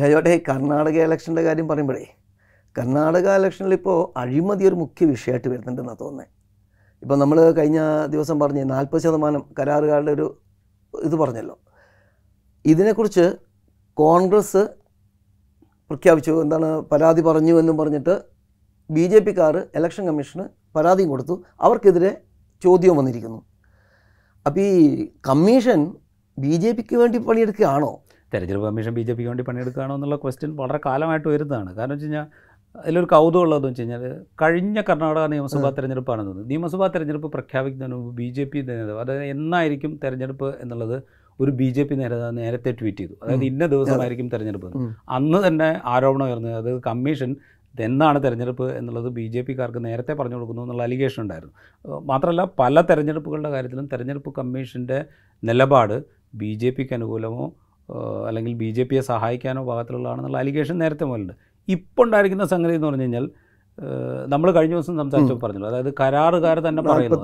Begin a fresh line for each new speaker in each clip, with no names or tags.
രാജോട്ടെ കർണാടക ഇലക്ഷന്റെ കാര്യം പറയുമ്പോഴേ കർണാടക ഇലക്ഷനിൽ ഇപ്പോൾ അഴിമതി ഒരു മുഖ്യ വിഷയമായിട്ട് വരുന്നുണ്ടെന്നാണ് തോന്നുന്നത്. ഇപ്പോൾ നമ്മൾ കഴിഞ്ഞ ദിവസം പറഞ്ഞ് നാൽപ്പത് ശതമാനം കരാറുകാരുടെ ഒരു ഇത് പറഞ്ഞല്ലോ. ഇതിനെക്കുറിച്ച് കോൺഗ്രസ് പ്രഖ്യാപിച്ചു എന്താണ് പരാതി പറഞ്ഞു എന്നും പറഞ്ഞിട്ട് ബി ജെ പിക്കാർ ഇലക്ഷൻ കമ്മീഷന് പരാതിയും കൊടുത്തു. അവർക്കെതിരെ ചോദ്യവും വന്നിരിക്കുന്നു. അപ്പോൾ ഈ കമ്മീഷൻ ബി ജെ പിക്ക് വേണ്ടി പണിയെടുക്കുകയാണോ?
തെരഞ്ഞെടുപ്പ് കമ്മീഷൻ ബി ജെ പിക്ക് വേണ്ടി പണിയെടുക്കുകയാണോ എന്നുള്ള ക്വസ്റ്റ്യൻ വളരെ കാലമായിട്ട് വരുന്നതാണ് കാരണം വെച്ച് കഴിഞ്ഞാൽ അതിലൊരു കൗതുകമുള്ളതെന്ന് വെച്ച് കഴിഞ്ഞാൽ കഴിഞ്ഞ കർണാടക നിയമസഭാ തെരഞ്ഞെടുപ്പാണെന്ന് തോന്നുന്നു നിയമസഭാ തെരഞ്ഞെടുപ്പ് പ്രഖ്യാപിക്കുന്നതിന് മുമ്പ് ബി ജെ പി നേതാവ് അതായത് എന്നായിരിക്കും തെരഞ്ഞെടുപ്പ് എന്നുള്ളത് ഒരു ബി ജെ പി നേതാവ് നേരത്തെ ട്വീറ്റ് ചെയ്തു. അതായത് ഇന്ന ദിവസമായിരിക്കും തെരഞ്ഞെടുപ്പ് അന്ന് തന്നെ ആരോപണം ഉയർന്നത് അതായത് കമ്മീഷൻ എന്നാണ് തെരഞ്ഞെടുപ്പ് എന്നുള്ളത് ബി ജെ പിക്കാർക്ക് നേരത്തെ പറഞ്ഞു കൊടുക്കുന്നു എന്നുള്ള അലിഗേഷൻ ഉണ്ടായിരുന്നു. മാത്രമല്ല പല തെരഞ്ഞെടുപ്പുകളുടെ കാര്യത്തിലും തെരഞ്ഞെടുപ്പ് കമ്മീഷന്റെ നിലപാട് ബി ജെ പിക്ക് അനുകൂലമോ അല്ലെങ്കിൽ ബി ജെ പിയെ സഹായിക്കാനോ പാകത്തിലുള്ളതാണെന്നുള്ള അലിഗേഷൻ നേരത്തെ മുതലുണ്ട്. ഇപ്പോൾ ഉണ്ടായിരിക്കുന്ന സംഗതി എന്ന് പറഞ്ഞു കഴിഞ്ഞാൽ നമ്മൾ കഴിഞ്ഞ ദിവസം സംസാരിച്ചു പറഞ്ഞല്ലോ. അതായത് കരാറുകാർ തന്നെ പറയുന്നു.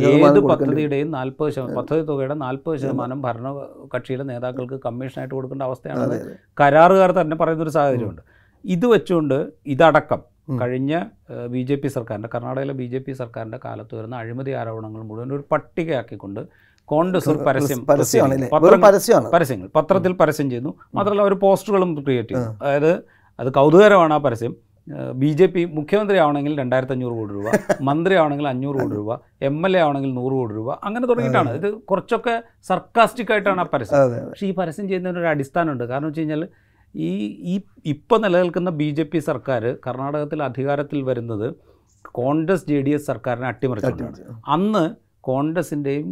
ഏത്. പദ്ധതിയുടെയും നാൽപ്പത് ശതമാനം പദ്ധതി തുകയുടെ നാൽപ്പത് ശതമാനം ഭരണ കക്ഷിയിലെ നേതാക്കൾക്ക് കമ്മീഷനായിട്ട് കൊടുക്കേണ്ട അവസ്ഥയാണ് കരാറുകാർ തന്നെ പറയുന്നൊരു സാഹചര്യമുണ്ട്. ഇത് വെച്ചുകൊണ്ട് ഇതടക്കം കഴിഞ്ഞ ബി ജെ പി സർക്കാരിന്റെ കർണാടകയിലെ ബി ജെ പി സർക്കാരിന്റെ കാലത്ത് വരുന്ന അഴിമതി ആരോപണങ്ങൾ മുഴുവൻ ഒരു പട്ടികയാക്കിക്കൊണ്ട് കോൺഗ്രസ് ഒരു പരസ്യം
പരസ്യമാണ്.
പരസ്യങ്ങൾ. പത്രത്തിൽ പരസ്യം ചെയ്യുന്നു. മാത്രമല്ല അവർ പോസ്റ്ററുകളും ക്രിയേറ്റ് ചെയ്യുന്നു. അതായത് അത് കൗതുകരമാണ് ആ പരസ്യം. ബി ജെ പി മുഖ്യമന്ത്രി ആവണമെങ്കിൽ രണ്ടായിരത്തി അഞ്ഞൂറ് കോടി രൂപ മന്ത്രി ആവണമെങ്കിൽ അഞ്ഞൂറ് കോടി രൂപ എം എൽ എ ആവണമെങ്കിൽ നൂറ് കോടി രൂപ അങ്ങനെ തുടങ്ങിയിട്ടാണ്. ഇത് കുറച്ചൊക്കെ സർക്കാസ്റ്റിക് ആയിട്ടാണ് ആ പരസ്യം. പക്ഷേ ഈ പരസ്യം ചെയ്യുന്നതിന് ഒരു അടിസ്ഥാനമുണ്ട്. കാരണം വെച്ച് കഴിഞ്ഞാൽ ഈ ഈ ഇപ്പോൾ നിലനിൽക്കുന്ന ബി ജെ പി സർക്കാർ കർണാടകത്തിൽ അധികാരത്തിൽ വരുന്നത് കോൺഗ്രസ് ജെ ഡി എസ് സർക്കാരിനെ അട്ടിമറിച്ചുകൊണ്ടാണ് അന്ന് കോൺഗ്രസിന്റെയും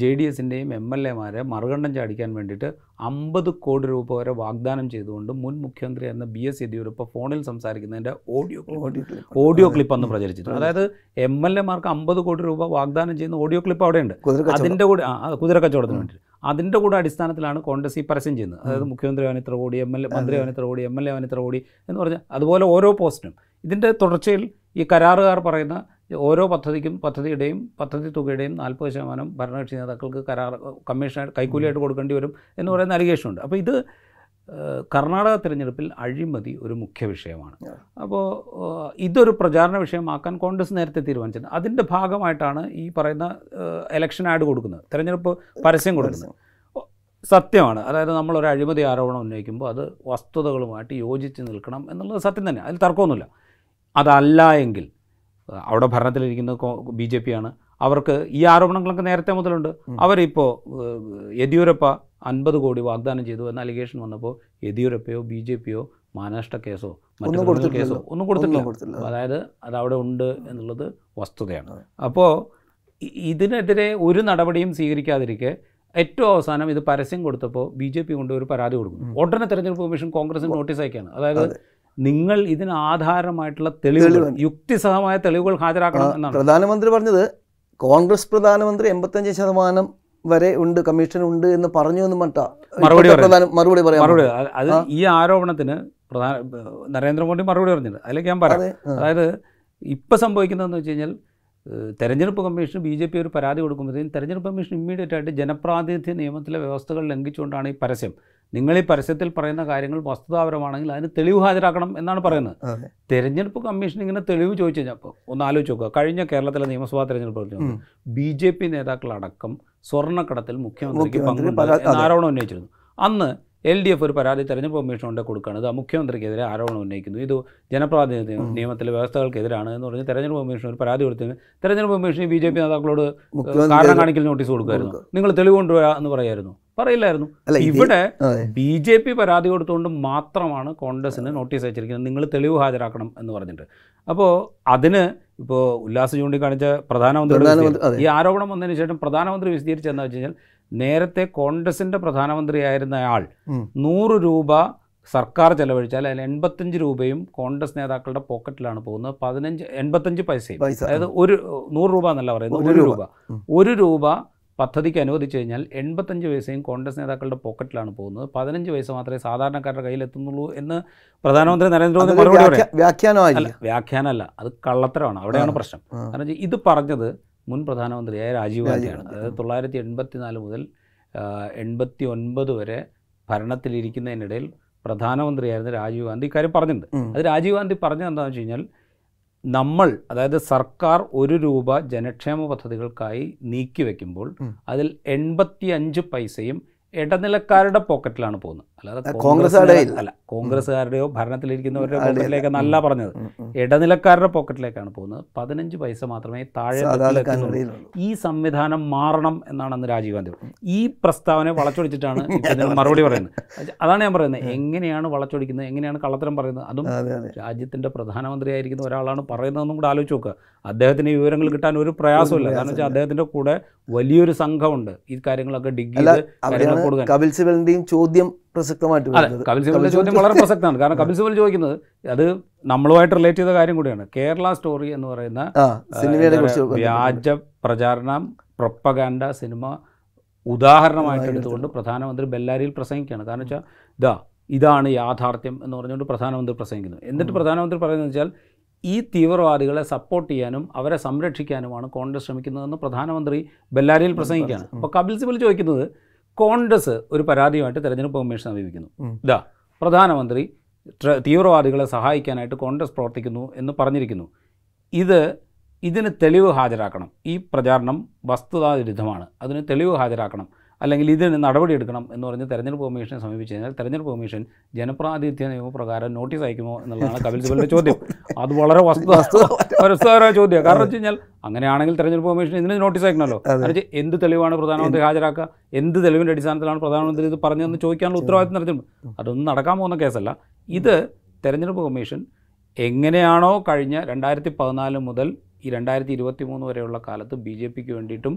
ജെ ഡി എസിന്റെയും എം എൽ എമാരെ മറുകണ്ഠം ചാടിക്കാൻ വേണ്ടിയിട്ട് അമ്പത് കോടി രൂപ വരെ വാഗ്ദാനം ചെയ്തുകൊണ്ട് മുൻ മുഖ്യമന്ത്രി എന്ന ബി എസ് യെദ്യൂരപ്പ ഫോണിൽ സംസാരിക്കുന്നതിന്റെ audio
audio clip.
Audio clip അന്ന് പ്രചരിച്ചിട്ടുണ്ട്. അതായത് എം എൽ എമാർക്ക് അമ്പത് കോടി രൂപ വാഗ്ദാനം ചെയ്യുന്ന ഓഡിയോ ക്ലിപ്പ് അവിടെയുണ്ട്. അതിന്റെ കൂടെ കുതിര കച്ചവടത്തിന് വേണ്ടി അതിന്റെ കൂടെ അടിസ്ഥാനത്തിലാണ് കോൺഗ്രസ് ഈ പരസ്യം ചെയ്യുന്നത്. അതായത് മുഖ്യമന്ത്രി അവൻ ഇത്ര കോടി എം എൽ എ മന്ത്രി അവൻ ഇത്ര കോടി എം എൽ എ അവൻ ഇത്ര കോടി എന്ന് പറഞ്ഞാൽ അതുപോലെ ഓരോ പോസ്റ്റിനും. ഇതിന്റെ തുടർച്ചയിൽ ഈ കരാറുകാർ പറയുന്ന ഓരോ പദ്ധതിക്കും പദ്ധതിയുടെയും പദ്ധതി തുകയുടെയും നാൽപ്പത് ശതമാനം ഭരണകക്ഷി നേതാക്കൾക്ക് കരാർ കമ്മീഷൻ കൈക്കൂലിയായിട്ട് കൊടുക്കേണ്ടി വരും എന്ന് പറയുന്ന അലിഗേഷൻ ഉണ്ട് അപ്പോൾ ഇത് കർണാടക തിരഞ്ഞെടുപ്പിൽ അഴിമതി ഒരു മുഖ്യ വിഷയമാണ്. അപ്പോൾ ഇതൊരു പ്രചാരണ വിഷയമാക്കാൻ കോൺഗ്രസ് നേരത്തെ തീരുമാനിച്ചത് അതിന്റെ ഭാഗമായിട്ടാണ് ഈ പറയുന്ന എലക്ഷൻ ആഡ് കൊടുക്കുന്നത്. തിരഞ്ഞെടുപ്പ് പരസ്യം കൊടുക്കുന്നത്. സത്യമാണ്. അതായത് നമ്മളൊരു അഴിമതി ആരോപണം ഉന്നയിക്കുമ്പോൾ അത് വസ്തുതകളുമായിട്ട് യോജിച്ച് നിൽക്കണം എന്നുള്ളത് സത്യം തന്നെ അതിൽ തർക്കമൊന്നുമില്ല. അതല്ല എങ്കിൽ അവിടെ ഭരണത്തിലിരിക്കുന്ന ബി ജെ പി ആണ് അവർക്ക് ഈ ആരോപണങ്ങളൊക്കെ നേരത്തെ മുതലുണ്ട്. അവരിപ്പോൾ യെദ്യൂരപ്പ അൻപത് കോടി വാഗ്ദാനം ചെയ്തു എന്ന അലിഗേഷൻ വന്നപ്പോൾ യെദ്യൂരപ്പയോ ബി ജെ പിയോ മാനനഷ്ട കേസോ മറ്റു. കേസോ ഒന്നും കൊടുത്തിട്ടില്ല. അതായത് അത് അവിടെ ഉണ്ട് എന്നുള്ളത് വസ്തുതയാണ്. അപ്പോൾ ഇതിനെതിരെ ഒരു നടപടിയും സ്വീകരിക്കാതിരിക്കെ ഏറ്റവും അവസാനം ഇത് പരസ്യം കൊടുത്തപ്പോൾ ബി ജെ പി കൊണ്ട് ഒരു പരാതി കൊടുക്കും ഉടനെ തെരഞ്ഞെടുപ്പ് കമ്മീഷൻ കോൺഗ്രസിന് നോട്ടീസ് അയക്കുകയാണ് അതായത്
അതെ.
നിങ്ങൾ ഇതിന് ആധാരമായിട്ടുള്ള തെളിവുകൾ
തെളിവ്.
യുക്തിസഹമായ തെളിവുകൾ ഹാജരാക്കണം എന്നാണ്.
പ്രധാനമന്ത്രി പറഞ്ഞത് കോൺഗ്രസ് പ്രധാനമന്ത്രി എൺപത്തഞ്ച് ശതമാനം വരെ ഉണ്ട് കമ്മീഷൻ ഉണ്ട് എന്ന് പറഞ്ഞു എന്ന് മറ്റാ
മറുപടി
മറുപടി പറയാം
മറുപടി അത് ഈ ആരോപണത്തിന് പ്രധാന നരേന്ദ്രമോദി മറുപടി പറഞ്ഞിട്ടുണ്ട്. അതിലേക്ക് ഞാൻ പറയാം.
അതെ
അതായത് ഇപ്പം സംഭവിക്കുന്നതെന്ന് വെച്ച് കഴിഞ്ഞാൽ തെരഞ്ഞെടുപ്പ് കമ്മീഷൻ ബി ജെ പി ഒരു പരാതി കൊടുക്കുമ്പോഴത്തേക്കും തെരഞ്ഞെടുപ്പ് കമ്മീഷൻ ഇമ്മീഡിയറ്റ് ആയിട്ട് ജനപ്രാതിനിധ്യ നിയമത്തിലെ വ്യവസ്ഥകൾ ലംഘിച്ചുകൊണ്ടാണ് ഈ പരസ്യം. നിങ്ങൾ ഈ പരസ്യത്തിൽ പറയുന്ന കാര്യങ്ങൾ വസ്തുതാപരമാണെങ്കിൽ അതിന് തെളിവ് ഹാജരാക്കണം എന്നാണ് പറയുന്നത്. തെരഞ്ഞെടുപ്പ് കമ്മീഷൻ ഇങ്ങനെ തെളിവ് ചോദിച്ചു കഴിഞ്ഞാൽ ഒന്ന് ആലോചിച്ച് നോക്കുക. കഴിഞ്ഞ കേരളത്തിലെ നിയമസഭാ തെരഞ്ഞെടുപ്പ്. ബി ജെ പി നേതാക്കളടക്കം സ്വർണക്കടത്തിൽ മുഖ്യമന്ത്രിക്ക്
മുഖ്യമന്ത്രി
പങ്കുണ്ട്. ആരോപണം ഉന്നയിച്ചിരുന്നു. അന്ന് എൽ ഡി എഫ് ഒരു പരാതി തെരഞ്ഞെടുപ്പ് കമ്മീഷൻ കൊണ്ട് കൊടുക്കുകയാണ്. ഇത് മുഖ്യമന്ത്രിക്കെതിരെ ആരോപണം ഉന്നയിക്കുന്നു. ഇത് ജനപ്രാതിനിധ്യ. നിയമത്തിലെ വ്യവസ്ഥകൾക്കെതിരാണ് എന്ന് പറഞ്ഞ് തെരഞ്ഞെടുപ്പ് കമ്മീഷൻ ഒരു പരാതി കൊടുത്തതിന് തെരഞ്ഞെടുപ്പ് കമ്മീഷൻ ബി ജെ പി നേതാക്കളോട് കാരണം കാണിക്കൽ നോട്ടീസ് കൊടുക്കുമായിരുന്നു. നിങ്ങൾ തെളിവ് കൊണ്ടുവരാ എന്ന് പറയായിരുന്നു. പറയില്ലായിരുന്നു. ഇവിടെ. ബി ജെ പി പരാതി കൊടുത്തുകൊണ്ട് മാത്രമാണ് കോൺഗ്രസിന് നോട്ടീസ് അയച്ചിരിക്കുന്നത്. നിങ്ങൾ തെളിവ് ഹാജരാക്കണം എന്ന് പറഞ്ഞിട്ട്. അപ്പോൾ അതിന് ഇപ്പോൾ ഉല്ലാസ് ചൂണ്ടിക്കാണിച്ച പ്രധാനമന്ത്രി ഈ ആരോപണം വന്നതിന് ശേഷം പ്രധാനമന്ത്രി വിശദീകരിച്ചതെന്ന് വെച്ച് കഴിഞ്ഞാൽ നേരത്തെ കോൺഗ്രസിന്റെ പ്രധാനമന്ത്രിയായിരുന്ന ആൾ. നൂറ് രൂപ സർക്കാർ ചെലവഴിച്ചാൽ അതിൽ എൺപത്തഞ്ച് രൂപയും കോൺഗ്രസ് നേതാക്കളുടെ പോക്കറ്റിലാണ് പോകുന്നത്. പതിനഞ്ച് എൺപത്തഞ്ച് പൈസയും. അതായത് ഒരു നൂറ് രൂപ എന്നല്ല പറയുന്നത്.
ഒരു. രൂപ.
ഒരു രൂപ പദ്ധതിക്ക് അനുവദിച്ചു കഴിഞ്ഞാൽ എൺപത്തഞ്ച് പൈസയും കോൺഗ്രസ് നേതാക്കളുടെ പോക്കറ്റിലാണ് പോകുന്നത്. പതിനഞ്ച് പൈസ മാത്രമേ സാധാരണക്കാരുടെ കയ്യിലെത്തുന്നുള്ളൂ എന്ന് പ്രധാനമന്ത്രി നരേന്ദ്രമോദി
വ്യാഖ്യാനമായി
മറുപടി
വ്യാഖ്യാനമായില്ല
വ്യാഖ്യാനമല്ല അത് കള്ളത്തരമാണ്. അവിടെയാണ് പ്രശ്നം. കാരണം ഇത് പറഞ്ഞത് മുൻ പ്രധാനമന്ത്രിയായ രാജീവ്
രാജീവ്
ഗാന്ധിയാണ്. അതായത് തൊള്ളായിരത്തി എൺപത്തി നാല് മുതൽ എൺപത്തി ഒൻപത് വരെ ഭരണത്തിലിരിക്കുന്നതിനിടയിൽ പ്രധാനമന്ത്രിയായിരുന്ന രാജീവ് ഗാന്ധി ഇക്കാര്യം പറഞ്ഞിട്ടുണ്ട്. അത് രാജീവ് ഗാന്ധി പറഞ്ഞത് എന്താണെന്ന് വെച്ച് കഴിഞ്ഞാൽ നമ്മൾ അതായത് സർക്കാർ ഒരു രൂപ ജനക്ഷേമ പദ്ധതികൾക്കായി നീക്കി വെക്കുമ്പോൾ അതിൽ എൺപത്തി അഞ്ച് പൈസയും ഇടനിലക്കാരുടെ പോക്കറ്റിലാണ് പോകുന്നത്. അല്ലാതെ കോൺഗ്രസ്സുകാരുടെ- അല്ല കോൺഗ്രസ്സുകാരുടെയോ ഭരണത്തിലിരിക്കുന്നവരുടെ
പോക്കറ്റിലേക്ക്
നല്ല പറഞ്ഞത്. ഇടനിലക്കാരുടെ പോക്കറ്റിലേക്കാണ് പോകുന്നത്. പതിനഞ്ച് പൈസ മാത്രമേ താഴെ ഈ സംവിധാനം മാറണം എന്നാണ് അന്ന് രാജീവ് ഗാന്ധി ഈ പ്രസ്താവന വളച്ചൊടിച്ചിട്ടാണ് മറുപടി പറയുന്നത്. അതാണ് ഞാൻ പറയുന്നത്. എങ്ങനെയാണ് വളച്ചൊടിക്കുന്നത്? എങ്ങനെയാണ് കള്ളത്തരം പറയുന്നത്? അതും രാജ്യത്തിന്റെ പ്രധാനമന്ത്രിയായിരിക്കുന്ന ഒരാളാണ് പറയുന്നതെന്നും കൂടെ ആലോചിച്ച് നോക്കുക. അദ്ദേഹത്തിന് വിവരങ്ങൾ കിട്ടാൻ ഒരു പ്രയാസമില്ല കാരണം വെച്ചാൽ അദ്ദേഹത്തിന്റെ കൂടെ വലിയൊരു സംഘമുണ്ട്. ഈ കാര്യങ്ങളൊക്കെ ഡിഗ്രി
കപിൽ ചോദ്യം പ്രസക്തമായിട്ട്
കപിൽ സിബലിന്റെ ചോദ്യം വളരെ പ്രസക്തമാണ്. കാരണം കപിൽ സിബൽ ചോദിക്കുന്നത് അത് നമ്മളുമായിട്ട് റിലേറ്റ് ചെയ്ത കാര്യം കൂടിയാണ്. കേരള സ്റ്റോറി എന്ന് പറയുന്ന
സിനിമയെ
വ്യാജ പ്രചാരണം പ്രൊപ്പഗാൻഡ സിനിമ ഉദാഹരണമായിട്ട് എടുത്തുകൊണ്ട് പ്രധാനമന്ത്രി ബെല്ലാരിയിൽ പ്രസംഗിക്കുകയാണ്. കാരണം വെച്ചാൽ ഇതാ ഇതാണ് യാഥാർത്ഥ്യം എന്ന് പറഞ്ഞുകൊണ്ട് പ്രധാനമന്ത്രി പ്രസംഗിക്കുന്നത് എന്നിട്ട് പ്രധാനമന്ത്രി പറയുന്നത് വെച്ചാൽ ഈ തീവ്രവാദികളെ സപ്പോർട്ട് ചെയ്യാനും അവരെ സംരക്ഷിക്കാനുമാണ് കോൺഗ്രസ് ശ്രമിക്കുന്നതെന്ന് പ്രധാനമന്ത്രി ബെല്ലാരിയിൽ പ്രസംഗിക്കുകയാണ്. അപ്പോൾ കപിൽ സിബൽ ചോദിക്കുന്നത് കോൺഗ്രസ് ഒരു പരാതിയുമായിട്ട് തെരഞ്ഞെടുപ്പ് കമ്മീഷൻ സമീപിക്കുന്നു. ഇതാ പ്രധാനമന്ത്രി തീവ്രവാദികളെ സഹായിക്കാനായിട്ട് കോൺഗ്രസ് പ്രവർത്തിക്കുന്നു എന്ന് പറഞ്ഞിരിക്കുന്നു. ഇത് ഇതിന് തെളിവ് ഹാജരാക്കണം. ഈ പ്രചാരണം വസ്തുതാവിരുദ്ധമാണ്. അതിന് തെളിവ് ഹാജരാക്കണം. അല്ലെങ്കിൽ ഇതിന് നടപടിയെടുക്കണം എന്ന് പറഞ്ഞ് തെരഞ്ഞെടുപ്പ് കമ്മീഷനെ സമീപിച്ചു കഴിഞ്ഞാൽ തെരഞ്ഞെടുപ്പ് കമ്മീഷൻ ജനപ്രാതിനിധ്യ നിയമപ്രകാരം നോട്ടീസ് അയക്കുമോ എന്നുള്ളതാണ് കപിൽ സിബലിന്റെ ചോദ്യം. അത് വളരെ വസ്തു വസ്തുതപരമായ ചോദ്യം കാരണം വെച്ച് കഴിഞ്ഞാൽ അങ്ങനെയാണെങ്കിൽ തെരഞ്ഞെടുപ്പ് കമ്മീഷൻ ഇതിന് നോട്ടീസ് അയക്കണമല്ലോ. അതായത് എന്ത് തെളിവാണ് പ്രധാനമന്ത്രി ഹാജരാക്കുക? എന്ത് തെളിവിന്റെ അടിസ്ഥാനത്തിലാണ് പ്രധാനമന്ത്രി ഇത് പറഞ്ഞതെന്ന് ചോദിക്കാനുള്ള ഉത്തരവാദിത്വം നടത്തിയിട്ടുണ്ട് അതൊന്നും നടക്കാൻ പോകുന്ന കേസല്ല. ഇത് തെരഞ്ഞെടുപ്പ് കമ്മീഷൻ എങ്ങനെയാണോ കഴിഞ്ഞ രണ്ടായിരത്തി പതിനാല് മുതൽ ഈ രണ്ടായിരത്തി ഇരുപത്തി മൂന്ന് വരെയുള്ള കാലത്ത് ബി ജെ പിക്ക് വേണ്ടിയിട്ടും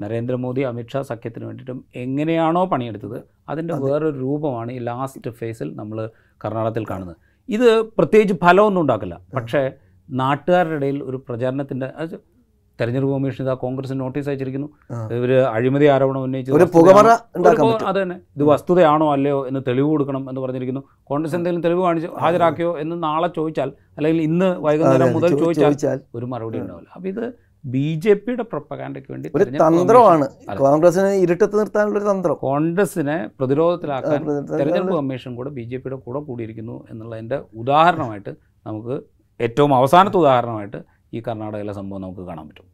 നരേന്ദ്രമോദി അമിത്ഷാ സഖ്യത്തിന് വേണ്ടിയിട്ടും എങ്ങനെയാണോ പണിയെടുത്തത് അതിന്റെ വേറൊരു രൂപമാണ് ഈ ലാസ്റ്റ് ഫേസിൽ നമ്മൾ കർണാടകത്തിൽ കാണുന്നത്. ഇത് പ്രത്യേകിച്ച് ഫലമൊന്നും ഉണ്ടാക്കില്ല. പക്ഷേ നാട്ടുകാരുടെ ഇടയിൽ ഒരു പ്രചാരണത്തിന്റെ തെരഞ്ഞെടുപ്പ് കമ്മീഷൻ ഇതാ കോൺഗ്രസ് നോട്ടീസ് അയച്ചിരിക്കുന്നു.
ഇവർ
ഇവർ അഴിമതി ആരോപണം
ഉന്നയിച്ചു
അത് തന്നെ ഇത് വസ്തുതയാണോ അല്ലയോ എന്ന് തെളിവ് കൊടുക്കണം എന്ന് പറഞ്ഞിരിക്കുന്നു. കോൺഗ്രസ് എന്തെങ്കിലും തെളിവ് കാണിച്ച് ഹാജരാക്കിയോ എന്ന് നാളെ ചോദിച്ചാൽ അല്ലെങ്കിൽ ഇന്ന് വൈകുന്നേരം മുതൽ ചോദിച്ചാൽ
ചോദിച്ചാൽ
ഒരു മറുപടി ഉണ്ടാവില്ല. അപ്പോൾ ഇത് ബി ജെ പിയുടെ പ്രൊപ്പകാൻഡയ്ക്ക് വേണ്ടി
ഒരു തന്ത്രമാണ്. കോൺഗ്രസിനെ ഇരുട്ടത്ത് നിർത്താനുള്ള ഒരു തന്ത്രം.
കോൺഗ്രസിനെ പ്രതിരോധത്തിലാക്കാൻ തെരഞ്ഞെടുപ്പ് കമ്മീഷൻ കൂടെ ബി ജെ പിയുടെ കൂടെ കൂടിയിരിക്കുന്നു എന്നുള്ളതിന്റെ ഉദാഹരണമായിട്ട് നമുക്ക് ഏറ്റവും അവസാനത്തെ ഉദാഹരണമായിട്ട് ഈ കർണാടകയിലെ സംഭവം നമുക്ക് കാണാൻ പറ്റും.